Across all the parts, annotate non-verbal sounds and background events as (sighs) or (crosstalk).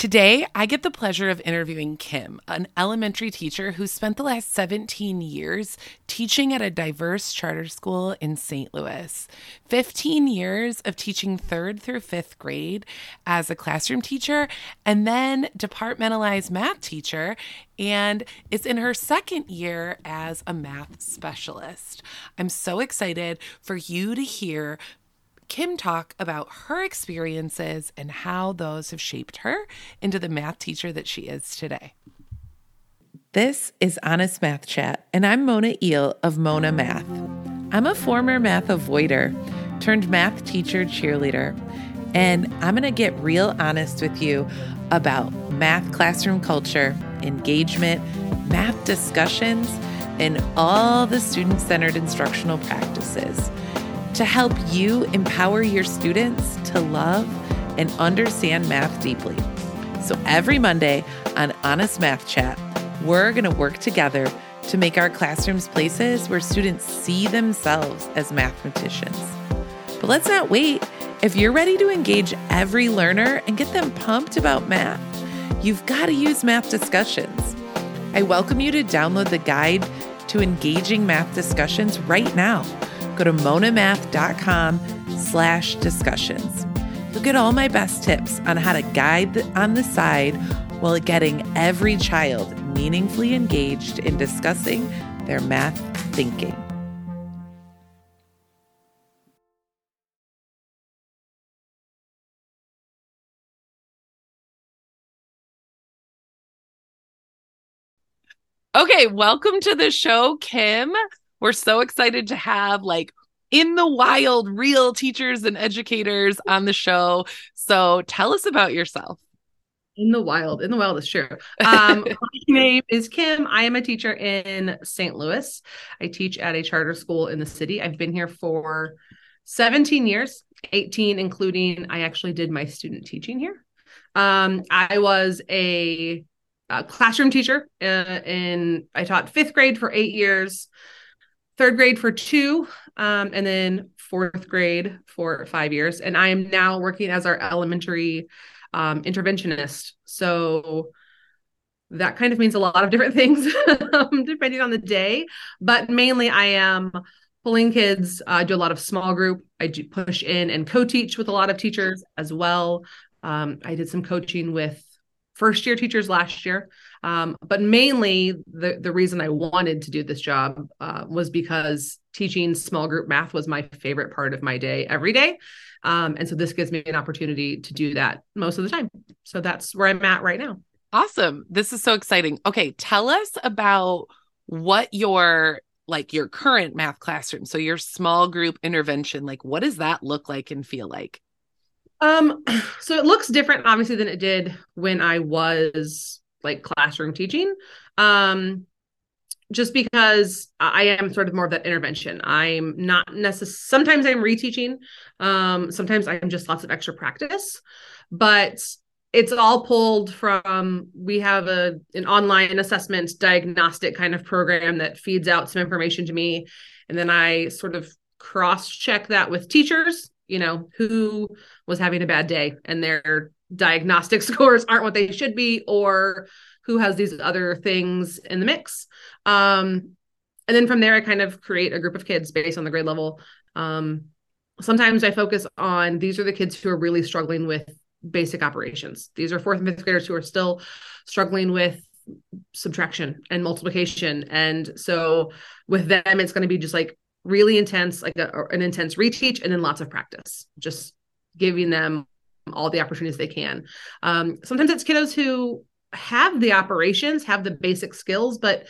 Today, I get the pleasure of interviewing Kym, an elementary teacher who spent the last 17 years teaching at a diverse charter school in St. Louis. 15 years of teaching third through fifth grade as a classroom teacher, and then departmentalized math teacher, and is in her second year as a math specialist. I'm so excited for you to hear Kym talk about her experiences and how those have shaped her into the math teacher that she is today. This is Honest Math Chat, and I'm Mona Eel of Mona Math. I'm a former math avoider turned math teacher cheerleader, and I'm going to get real honest with you about math classroom culture, engagement, math discussions, and all the student centered instructional practices to help you empower your students to love and understand math deeply. So every Monday on Honest Math Chat, we're going to work together to make our classrooms places where students see themselves as mathematicians. But let's not wait. If you're ready to engage every learner and get them pumped about math, you've got to use math discussions. I welcome you to download the guide to engaging math discussions right now go to monamath.com slash discussions. You'll get all my best tips on how to guide on the side while getting every child meaningfully engaged in discussing their math thinking. Okay, welcome to the show, Kym. We're so excited to have like in the wild real teachers and educators on the show. So tell us about yourself. In the wild, in the wild is true. (laughs) Um, my name is Kym. I am a teacher in St. Louis. I teach at a charter school in the city. I've been here for 17 years, 18, including I actually did my student teaching here. Um, I was a, a classroom teacher uh, in, I taught fifth grade for eight years third grade for two, um, and then fourth grade for five years. And I am now working as our elementary um, interventionist. So that kind of means a lot of different (laughs) things um, depending on the day. But mainly, I am pulling kids. I do a lot of small group. I do push in and co teach with a lot of teachers as well. Um, I did some coaching with first year teachers last year. Um, but mainly, the the reason I wanted to do this job uh, was because teaching small group math was my favorite part of my day every day. Um, and so this gives me an opportunity to do that most of the time. So that's where I'm at right now. Awesome. This is so exciting. Okay, tell us about what your like your current math classroom. So your small group intervention, like what does that look like and feel like? Um, (clears throat) so it looks different obviously than it did when I was like classroom teaching. Um, just because I am sort of more of that intervention. I'm not necessarily, sometimes I'm reteaching. Um, sometimes I'm just lots of extra practice, but it's all pulled from, we have a, an online assessment diagnostic kind of program that feeds out some information to me. And then I sort of cross check that with teachers, you know, who was having a bad day and their diagnostic (laughs) scores aren't what they should be or who has these other things in the mix. Um, and then from there i kind of create a group of kids based on the grade level. Um, sometimes i focus on these are the kids who are really struggling with basic operations. These are fourth and fifth graders who are still struggling with subtraction and multiplication. And so with them it's going to be just like really intense like a, an intense reteach and then lots of practice. Just giving them all the opportunities they can. Um, sometimes it's kiddos who have the operations, have the basic skills, but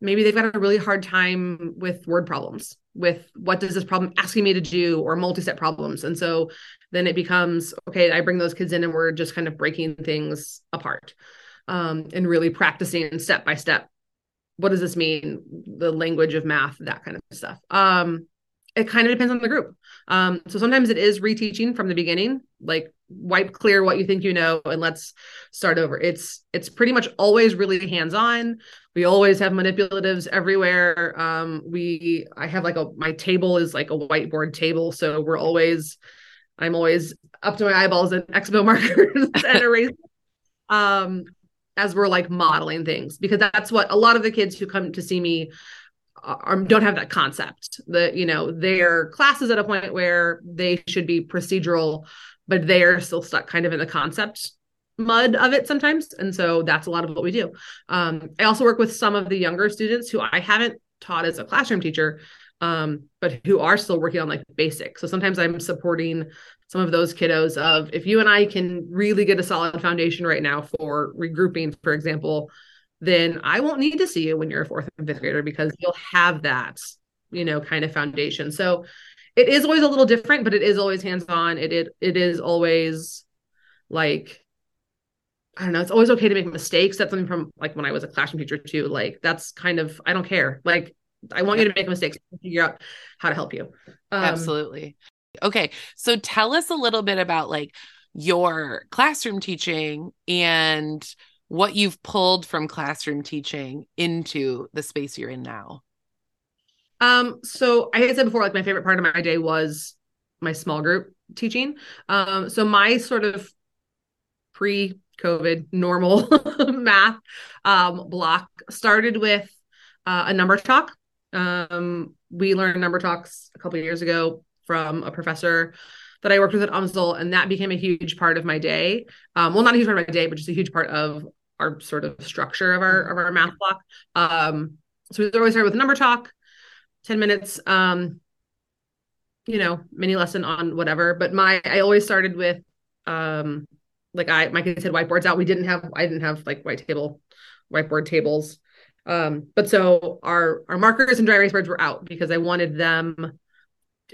maybe they've got a really hard time with word problems, with what does this problem asking me to do, or multi-step problems. And so then it becomes okay, I bring those kids in and we're just kind of breaking things apart um, and really practicing step by step. What does this mean? The language of math, that kind of stuff. Um, it kind of depends on the group. Um, so sometimes it is reteaching from the beginning, like wipe clear what you think you know and let's start over. It's it's pretty much always really hands on we always have manipulatives everywhere. Um we i have like a my table is like a whiteboard table so we're always i'm always up to my eyeballs in expo (laughs) markers and erasers um as we're like modeling things because that's what a lot of the kids who come to see me are, don't have that concept. That you know their class is at a point where they should be procedural but they're still stuck kind of in the concept mud of it sometimes. And so that's a lot of what we do. Um, i also work with some of the younger students who i haven't taught as a classroom teacher um, but who are still working on like basics. So sometimes i'm supporting some of those kiddos of if you and i can really get a solid foundation right now for regrouping for example then I won't need to see you when you're a fourth and fifth grader because you'll have that, you know, kind of foundation. So it is always a little different, but it is always hands-on. It it, it is always like I don't know, it's always okay to make mistakes. That's something from like when I was a classroom teacher too. Like that's kind of I don't care. Like I want you to make mistakes, figure out how to help you. Um, Absolutely. Okay. So tell us a little bit about like your classroom teaching and what you've pulled from classroom teaching into the space you're in now. Um, so I had said before, like my favorite part of my day was my small group teaching. Um, so my sort of pre-COVID normal (laughs) math um, block started with uh, a number talk. Um, we learned number talks a couple years ago from a professor that I worked with at UMSL, and that became a huge part of my day. Um, well, not a huge part of my day, but just a huge part of our sort of structure of our of our math block. Um, so we always start with number talk, 10 minutes, um, you know, mini lesson on whatever. But my I always started with um like I my kids had whiteboards out. We didn't have I didn't have like white table, whiteboard tables. Um, but so our our markers and dry erase boards were out because I wanted them.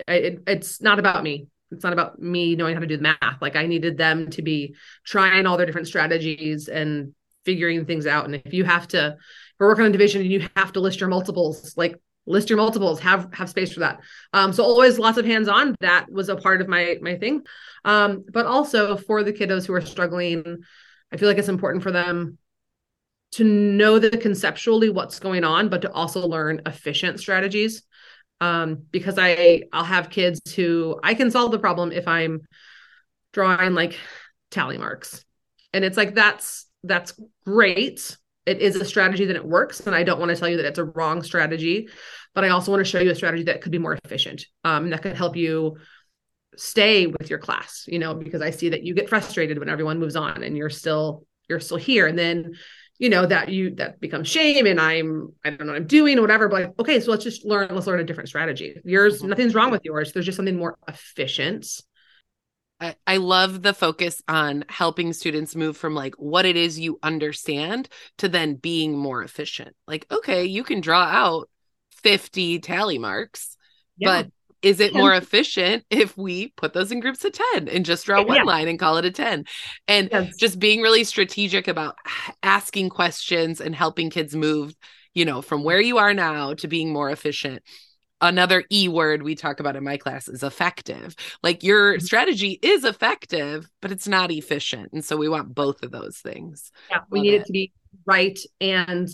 It, it's not about me it's not about me knowing how to do the math like i needed them to be trying all their different strategies and figuring things out. And if you have to we're working on division and you have to list your multiples like list your multiples have have space for that. Um so always lots of hands on. That was a part of my my thing. Um but also for the kiddos who are struggling i feel like it's important for them to know the conceptually what's going on but to also learn efficient strategies. Um because i i'll have kids who i can solve the problem if i'm drawing like tally marks. And it's like that's that's great. It is a strategy that it works. And I don't want to tell you that it's a wrong strategy, but I also want to show you a strategy that could be more efficient um, and that could help you stay with your class, you know, because I see that you get frustrated when everyone moves on and you're still, you're still here. And then, you know, that you, that becomes shame and I'm, I don't know what I'm doing or whatever, but like, okay, so let's just learn, let's learn a different strategy. Yours, mm-hmm. nothing's wrong with yours. There's just something more efficient I, I love the focus on helping students move from like what it is you understand to then being more efficient. Like, okay, you can draw out 50 tally marks, yeah. but is it more efficient if we put those in groups of 10 and just draw one yeah. line and call it a 10 and yes. just being really strategic about asking questions and helping kids move you know from where you are now to being more efficient another e word we talk about in my class is effective like your mm-hmm. strategy is effective but it's not efficient and so we want both of those things yeah we Love need it. it to be right and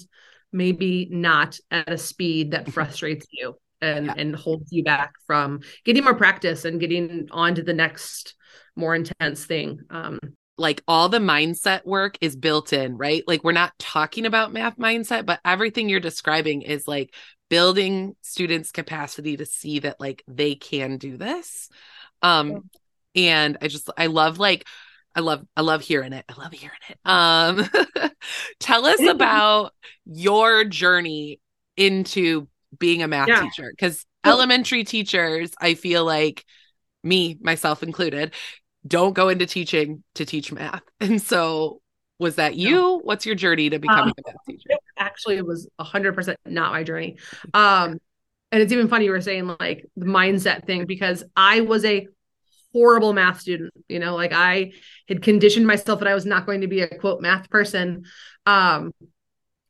maybe not at a speed that (laughs) frustrates you and yeah. and holds you back from getting more practice and getting on to the next more intense thing um like all the mindset work is built in, right? Like we're not talking about math mindset, but everything you're describing is like building students capacity to see that like they can do this um and i just i love like i love i love hearing it i love hearing it um (laughs) tell us about your journey into being a math yeah. teacher because elementary teachers i feel like me myself included don't go into teaching to teach math (laughs) and so was that you? No. What's your journey to becoming um, a math teacher? Actually, it was 100% not my journey. Um, and it's even funny you were saying like the mindset thing because I was a horrible math student. You know, like I had conditioned myself that I was not going to be a quote math person um,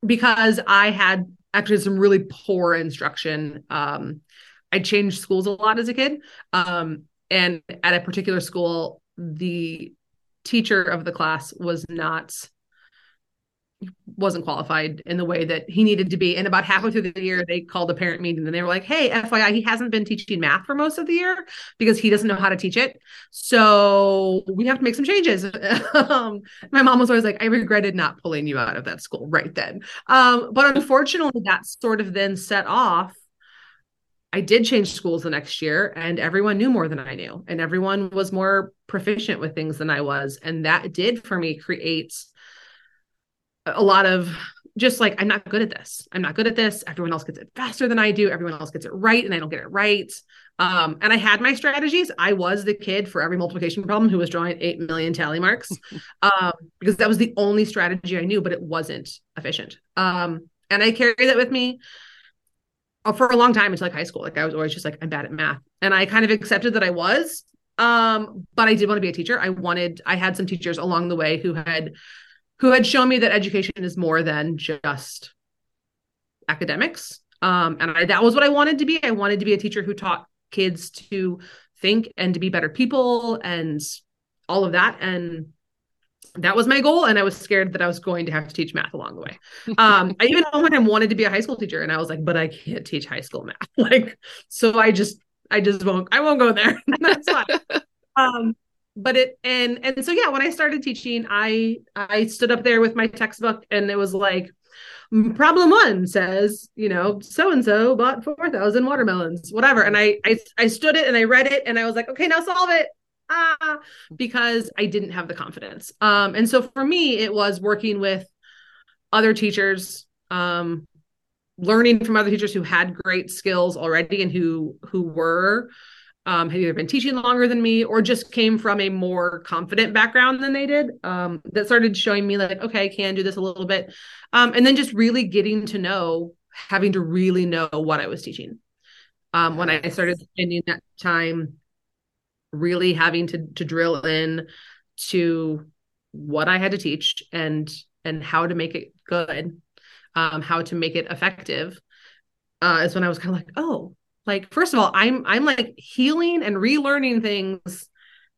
because I had actually some really poor instruction. Um, I changed schools a lot as a kid. Um, and at a particular school, the teacher of the class was not wasn't qualified in the way that he needed to be. And about halfway through the year, they called a parent meeting and they were like, Hey, FYI, he hasn't been teaching math for most of the year because he doesn't know how to teach it. So we have to make some changes. (laughs) um, my mom was always like, I regretted not pulling you out of that school right then. Um, but unfortunately, that sort of then set off. I did change schools the next year and everyone knew more than I knew and everyone was more proficient with things than I was. And that did for me create a lot of just like I'm not good at this. I'm not good at this. Everyone else gets it faster than I do. Everyone else gets it right and I don't get it right. Um, and I had my strategies. I was the kid for every multiplication problem who was drawing 8 million tally marks (laughs) um, because that was the only strategy I knew, but it wasn't efficient. Um, and I carried that with me uh, for a long time until like high school. Like I was always just like, I'm bad at math. And I kind of accepted that I was. Um, but I did want to be a teacher. I wanted, I had some teachers along the way who had who had shown me that education is more than just academics. Um, and I, that was what I wanted to be. I wanted to be a teacher who taught kids to think and to be better people and all of that. And that was my goal. And I was scared that I was going to have to teach math along the way. Um, I even one time wanted to be a high school teacher, and I was like, but I can't teach high school math. (laughs) like, so I just, I just won't, I won't go there. (laughs) That's fine. (laughs) Um, but it and and so yeah when i started teaching i i stood up there with my textbook and it was like problem one says you know so and so bought 4000 watermelons whatever. And I, I i stood it and i read it and i was like okay now solve it. Ah because i didn't have the confidence. Um and so for me it was working with other teachers um learning from other teachers who had great skills already and who who were um, had either been teaching longer than me or just came from a more confident background than they did um, that started showing me like okay i can do this a little bit. Um, and then just really getting to know having to really know what i was teaching. Um, when i started spending that time really having to to drill in to what i had to teach and and how to make it good um, how to make it effective uh, is when i was kind of like oh like first of all i'm i'm like healing and relearning things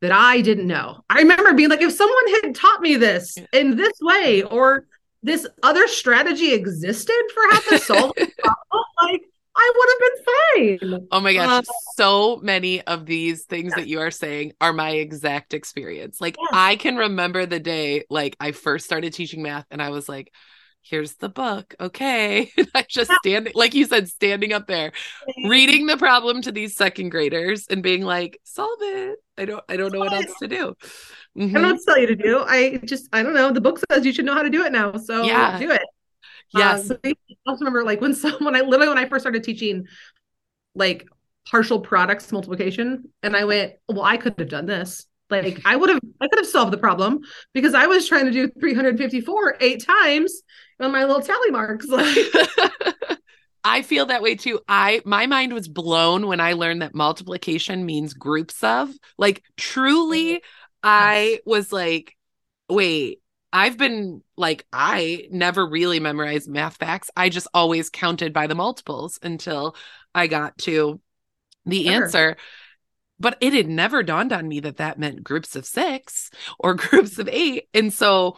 that i didn't know i remember being like if someone had taught me this in this way or this other strategy existed for how to solve the (laughs) problem like I would have been fine. Oh my gosh. Uh, so many of these things yeah. that you are saying are my exact experience. Like, yes. I can remember the day, like, I first started teaching math and I was like, here's the book. Okay. (laughs) I just standing, like you said, standing up there, reading the problem to these second graders and being like, solve it. I don't, I don't know what else to do. Mm-hmm. I don't know what to tell you to do. I just, I don't know. The book says you should know how to do it now. So yeah. do it. Yes. Um, I also remember like when (laughs) someone, I literally, when I first started teaching like partial products multiplication, and I went, well, I could have done this. Like I would have, I could have solved the problem because I was trying to do 354 eight times on my little tally marks. (laughs) Like. I feel that way too. I my mind was blown when I learned that multiplication means groups of. Like truly. I was like, wait, I've been like, I never really memorized math facts. I just always counted by the multiples until I got to the sure. answer but it had never dawned on me that that meant groups of six or (laughs) groups of eight and so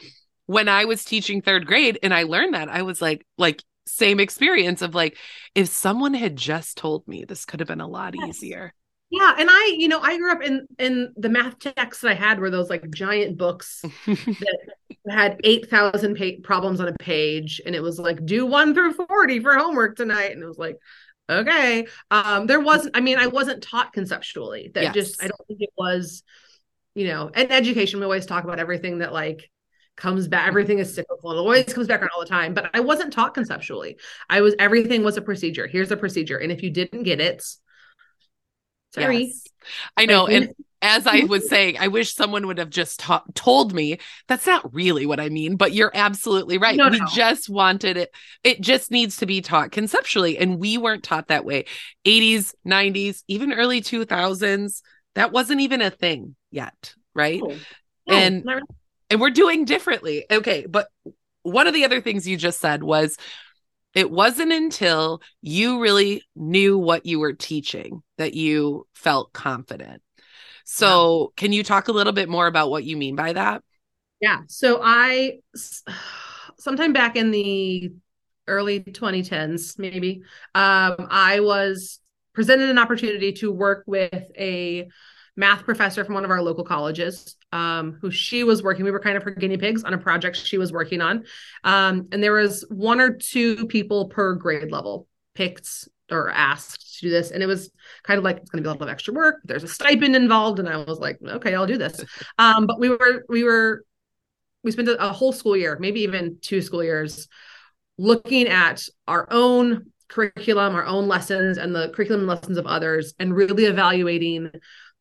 when i was teaching third grade and i learned that i was like like same experience of like if someone had just told me this could have been a lot yes. easier yeah and i you know i grew up in in the math texts that i had were those like giant books (laughs) that had 8000 pa- problems on a page and it was like do 1 through 40 for homework tonight and it was like okay um there wasn't i mean i wasn't taught conceptually that yes. just i don't think it was you know and education we always talk about everything that like comes back everything is cyclical it always comes back around all the time but i wasn't taught conceptually i was everything was a procedure here's a procedure and if you didn't get it sorry yes. i know and as I was saying, I wish someone would have just ta- told me that's not really what I mean, but you're absolutely right. No, we no. just wanted it. It just needs to be taught conceptually. And we weren't taught that way. 80s, 90s, even early 2000s, that wasn't even a thing yet. Right. No, and. And we're doing differently. Okay. But one of the other things you just said was it wasn't until you really knew what you were teaching that you felt confident. So, yeah. can you talk a little bit more about what you mean by that? Yeah. So, I (sighs) sometime back in the early 2010s, maybe, um, I was presented an opportunity to work with a math professor from one of our local colleges um, who she was working we were kind of her guinea pigs on a project she was working on. Um, and there was one or two people per grade level picked or asked to do this. And it was kind of like it's going to be a lot of extra work. There's a stipend involved. And i was like okay i'll do this. (laughs) Um, but we were we were we spent a whole school year maybe even two school years looking at our own curriculum our own lessons and the curriculum and lessons of others and really evaluating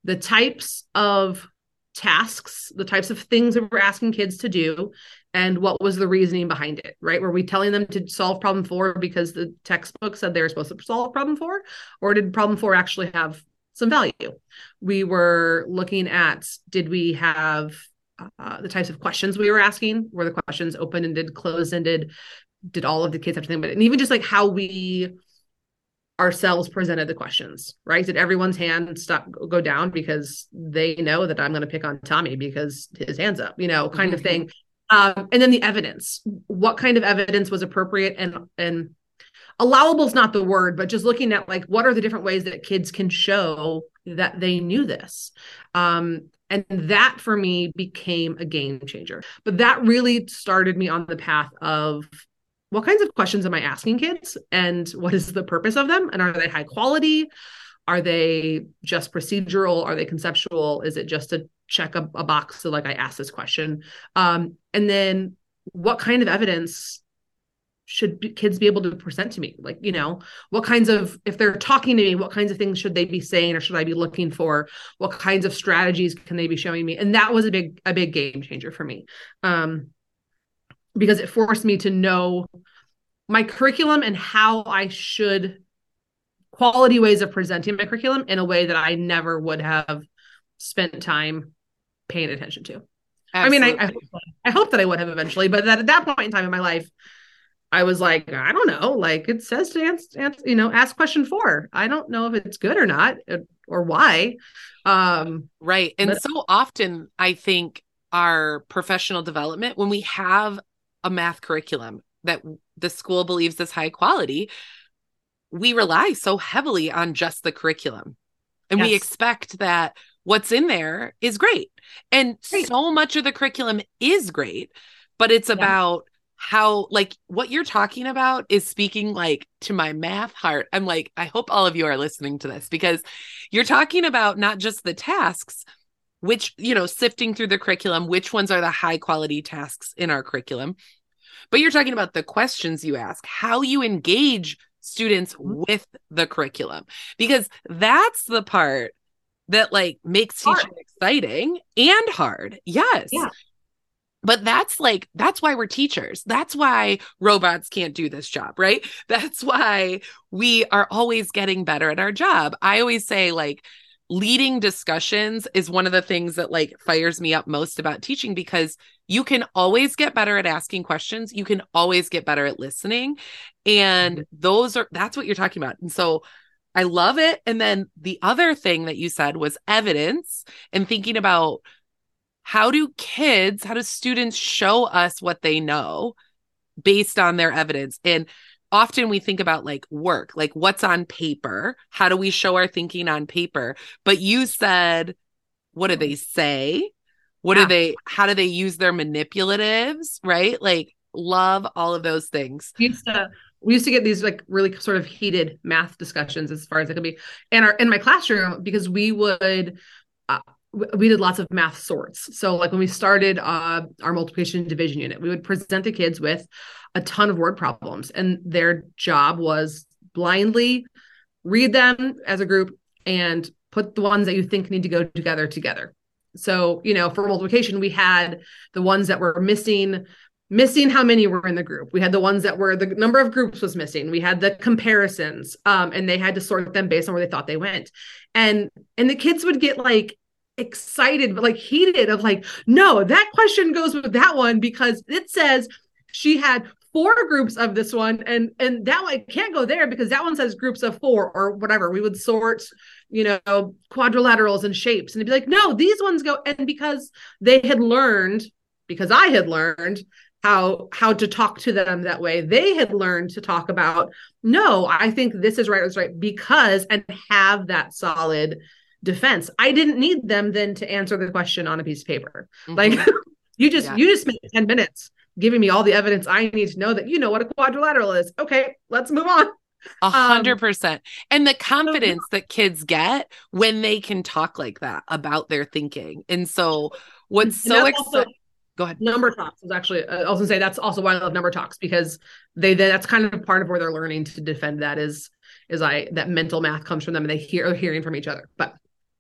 the types of tasks, the types of things that we're asking kids to do, and what was the reasoning behind it, right? Were we telling them to solve problem four because the textbook said they were supposed to solve problem four? Or did problem four actually have some value? We were looking at did we have uh, the types of questions we were asking? Were the questions open ended, closed ended? Did all of the kids have to think about it? And even just like how we ourselves presented the questions, right? Did everyone's hand stop go down because they know that I'm going to pick on Tommy because his hands up, you know, kind mm-hmm. of thing. Um, and then the evidence. What kind of evidence was appropriate and and allowable is not the word, but just looking at like what are the different ways that kids can show that they knew this. Um, and that for me became a game changer. But that really started me on the path of what kinds of questions am I asking kids and what is the purpose of them? And are they high quality? Are they just procedural? Are they conceptual? Is it just to check a, a box so like I asked this question? Um, and then what kind of evidence should kids be able to present to me? Like, you know, what kinds of, if they're talking to me, what kinds of things should they be saying or should I be looking for? What kinds of strategies can they be showing me? And that was a big, a big game changer for me. Um, because it forced me to know my curriculum and how I should quality ways of presenting my curriculum in a way that I never would have spent time paying attention to. Absolutely. I mean, I, I, I hope that I would have eventually, but that at that point in time in my life, I was like, I don't know, like it says to answer, answer you know, ask question four. I don't know if it's good or not or why. Um, right. And but- so often I think our professional development, when we have a math curriculum that the school believes is high quality, we rely so heavily on just the curriculum. And yes. we expect that what's in there is great. And great. so much of the curriculum is great, but it's yeah. about how like what you're talking about is speaking like to my math heart. I'm like I hope all of you are listening to this because you're talking about not just the tasks which you know sifting through the curriculum which ones are the high quality tasks in our curriculum but you're talking about the questions you ask, how you engage students mm-hmm. with the curriculum, because that's the part that like makes hard. teaching exciting and hard. Yes. Yeah. But that's like, that's why we're teachers. That's why robots can't do this job, right? (laughs) That's why we are always getting better at our job. I always say, like, leading discussions is one of the things that like fires me up most about teaching because you can always get better at asking questions. You can always get better at listening. And mm-hmm. those are that's what you're talking about. And so i love it. And then the other thing that you said was evidence and thinking about how do kids how do students show us what they know based on their evidence? And often we think about like work, like what's on paper? How do we show our thinking on paper? But you said, what do they say? What yeah. do they, how do they use their manipulatives? Right? Like, love all of those things. We used to, we used to get these like really sort of heated math discussions as far as it could be in our in my classroom because we would uh, we did lots of math sorts. So like when we started uh, our multiplication division unit, we would present the kids with a ton of word problems and their job was blindly read them as a group and put the ones that you think need to go together together. So, you know, for multiplication, we had the ones that were missing missing how many were in the group. We had the ones that were the number of groups was missing. We had the comparisons um, and they had to sort them based on where they thought they went. And and the kids would get like excited but like heated of like no that question goes with that one because it says she had four groups of this one and and that one can't go there because that one says groups of four or whatever we would sort you know quadrilaterals and shapes and it'd be like no these ones go and because they had learned because i had learned how how to talk to them that way they had learned to talk about no i think this is right this right because and have that solid defense i didn't need them then to answer the question on a piece of paper mm-hmm. like (laughs) you just yeah. you just spent 10 minutes giving me all the evidence i need to know that you know what a quadrilateral is okay let's move on a hundred um, percent. And the confidence so, that kids get when they can talk like that about their thinking. And so what's so exciting go ahead. Number talks is actually I was gonna say that's also why I love number talks because they that's kind of part of where they're learning to defend that is is I that mental math comes from them and they hear hearing from each other. But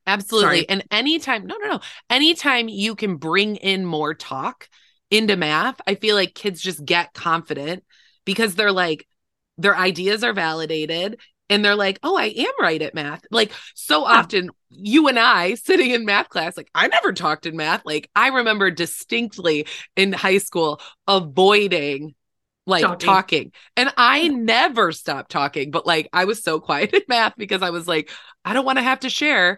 absolutely. Sorry. And anytime, no, no, no. Anytime you can bring in more talk into math, I feel like kids just get confident because they're like, their ideas are validated and they're like, oh, I am right at math. Like so often, you and I sitting in math class, like I never talked in math. Like I remember distinctly in high school avoiding like talking. talking. And I never stopped talking, but like I was so (laughs) quiet in math because I was like, I don't want to have to share.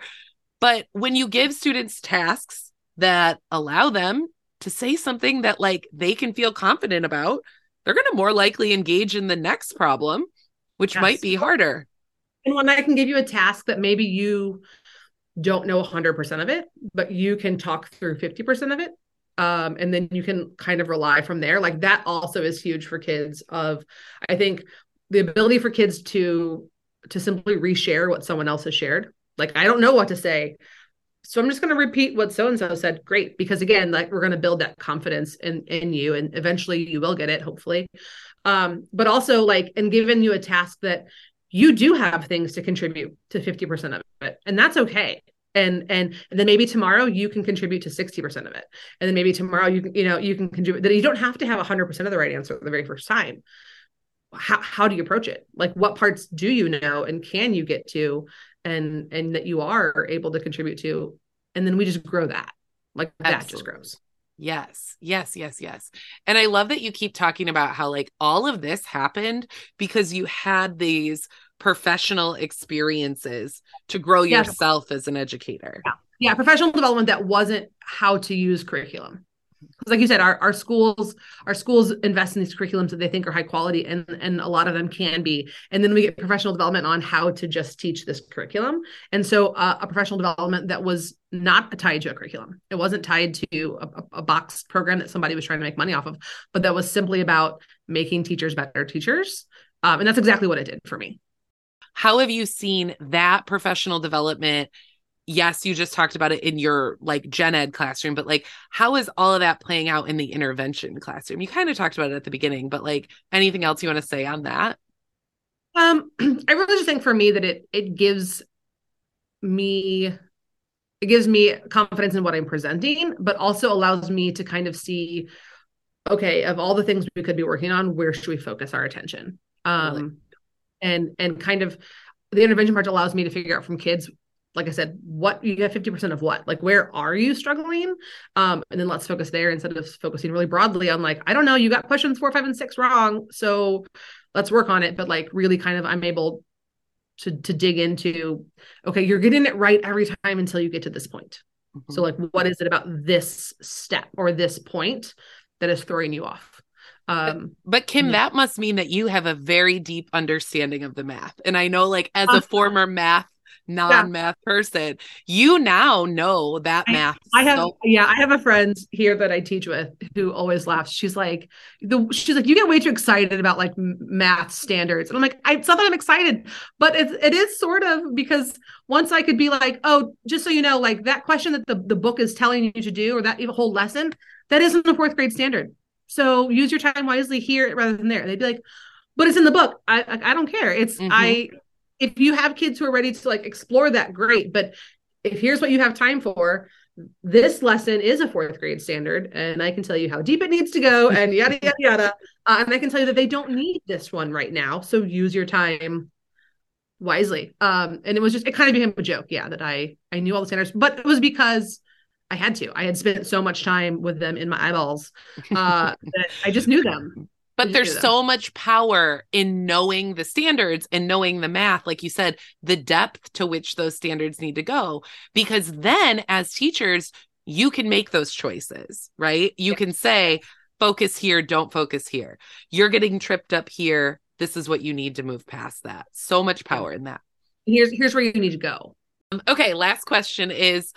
But when you give students tasks that allow them to say something that like they can feel confident about, they're going to more likely engage in the next problem which yes. might be harder. And when I can give you a task that maybe you don't know 100% of it, but you can talk through 50% of it. Um, and then you can kind of rely from there. Like that also is huge for kids of, I think the ability for kids to, to simply reshare what someone else has shared. Like, I don't know what to say. So I'm just going to repeat what so-and-so said. Great. Because again, like we're going to build that confidence in, in you and eventually you will get it, hopefully um but also like and given you a task that you do have things to contribute to 50% of it and that's okay and and and then maybe tomorrow you can contribute to 60% of it and then maybe tomorrow you you know you can contribute that you don't have to have 100% of the right answer the very first time how, how do you approach it like what parts do you know and can you get to and and that you are able to contribute to and then we just grow that like Absolutely. that just grows Yes, yes, yes, yes. And I love that you keep talking about how, like, all of this happened because you had these professional experiences to grow yourself as an educator. Yeah. yeah, professional development that wasn't how to use curriculum like you said our, our schools our schools invest in these curriculums that they think are high quality and and a lot of them can be. And then we get professional development on how to just teach this curriculum. And so uh, a professional development that was not tied to a curriculum. It wasn't tied to a, a box program that somebody was trying to make money off of but that was simply about making teachers better teachers. Um, and that's exactly what it did for me. How have you seen that professional development yes, you just talked about it in your like gen ed classroom, but like how is all of that playing out in the intervention classroom? You kind of talked about it at the beginning, but like anything else you want to say on that? Um, (clears throat) I really just think for me that it it gives me it gives me confidence in what I'm presenting, but also allows me to kind of see, okay, of all the things we could be working on, where should we focus our attention? Um, really? and and kind of the intervention part allows me to figure out from kids like I said, what you have 50% of what? Like where are you struggling? Um, and then let's focus there instead of focusing really broadly on like, I don't know, you got questions four, five, and six wrong. So let's work on it. But like really kind of I'm able to to dig into, okay, you're getting it right every time until you get to this point. Mm-hmm. So like what is it about this step or this point that is throwing you off? Um, but, but Kym, yeah. that must mean that you have a very deep understanding of the math. And I know, like, as a uh, former math non-math yeah. person. You now know that math i, I have so- yeah i have a friend here that i teach with who always laughs. She's like the she's like you get way too excited about like math standards. And i'm like I, it's not that i'm excited but it, it is sort of because once i could be like oh just so you know like that question that the, the book is telling you to do or that whole lesson that isn't a fourth grade standard. So use your time wisely here rather than there. They'd be like but it's in the book. I i, I don't care. It's mm-hmm. i if you have kids who are ready to like explore that great but if here's what you have time for this lesson is a fourth grade standard and i can tell you how deep it needs to go and (laughs) yada yada yada uh, and i can tell you that they don't need this one right now so use your time wisely. Um and it was just it kind of became a joke yeah that i i knew all the standards but it was because i had to. I had spent so much time with them in my eyeballs uh that i just knew them but there's so much power in knowing the standards and knowing the math like you said the depth to which those standards need to go because then as teachers you can make those choices right you can say focus here, don't focus here. You're getting tripped up here. This is what you need to move past that. So much power in that. Here's here's where you need to go. Um, Okay, last question is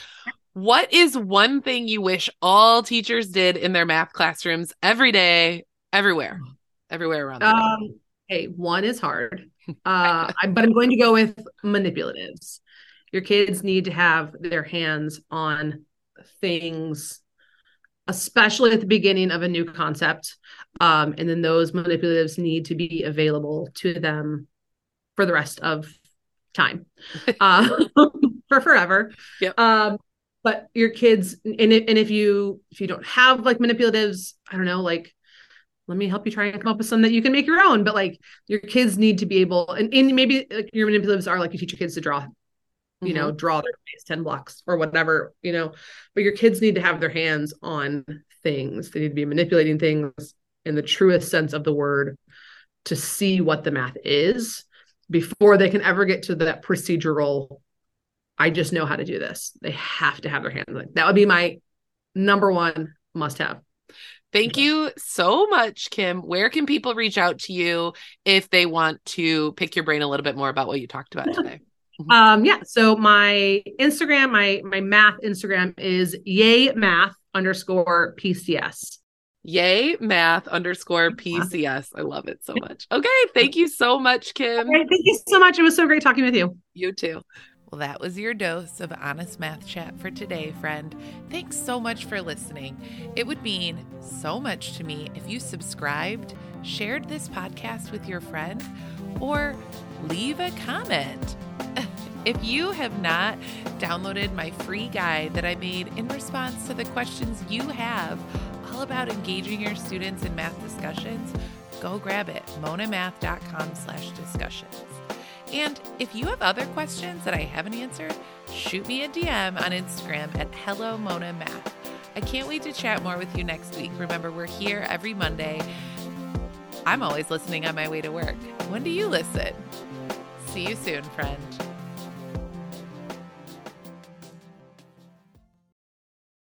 what is one thing you wish all teachers did in their math classrooms every day, everywhere, everywhere around the world? Um, okay, one is hard, (laughs) uh, I, but I'm going to go with manipulatives. Your kids need to have their hands on things, especially at the beginning of a new concept. Um, and then those manipulatives need to be available to them for the rest of time, (laughs) uh, (laughs) for forever. Yep. Um, but your kids, and if, and if you if you don't have like manipulatives, I don't know, like let me help you try and come up with some that you can make your own. But like your kids need to be able, and, and maybe like your manipulatives are like you teach your kids to draw, you mm-hmm. know, draw their face 10 blocks or whatever, you know, but your kids need to have their hands on things. They need to be manipulating things in the truest sense of the word to see what the math is before they can ever get to that procedural. I just know how to do this. They have to have their hands. That would be my number one must have. Thank you so much, Kym. Where can people reach out to you if they want to pick your brain a little bit more about what you talked about today? Mm-hmm. Um, yeah. So my Instagram, my my math Instagram is yay math underscore PCS. Yay math underscore PCS. I love it so much. Okay. Thank you so much, Kym. Okay, thank you so much. It was so great talking with you. You too. Well, that was your dose of honest math chat for today, friend. Thanks so much for listening. It would mean so much to me if you subscribed, shared this podcast with your friend, or leave a comment. (laughs) If you have not downloaded my free guide that I made in response to the questions you have all about engaging your students in math discussions, go grab it, monamath.com slash discussions. And if you have other questions that I haven't answered, shoot me a DM on Instagram at Hello Mona Math. I can't wait to chat more with you next week. Remember, we're here every Monday. I'm always listening on my way to work. When do you listen? See you soon, friend.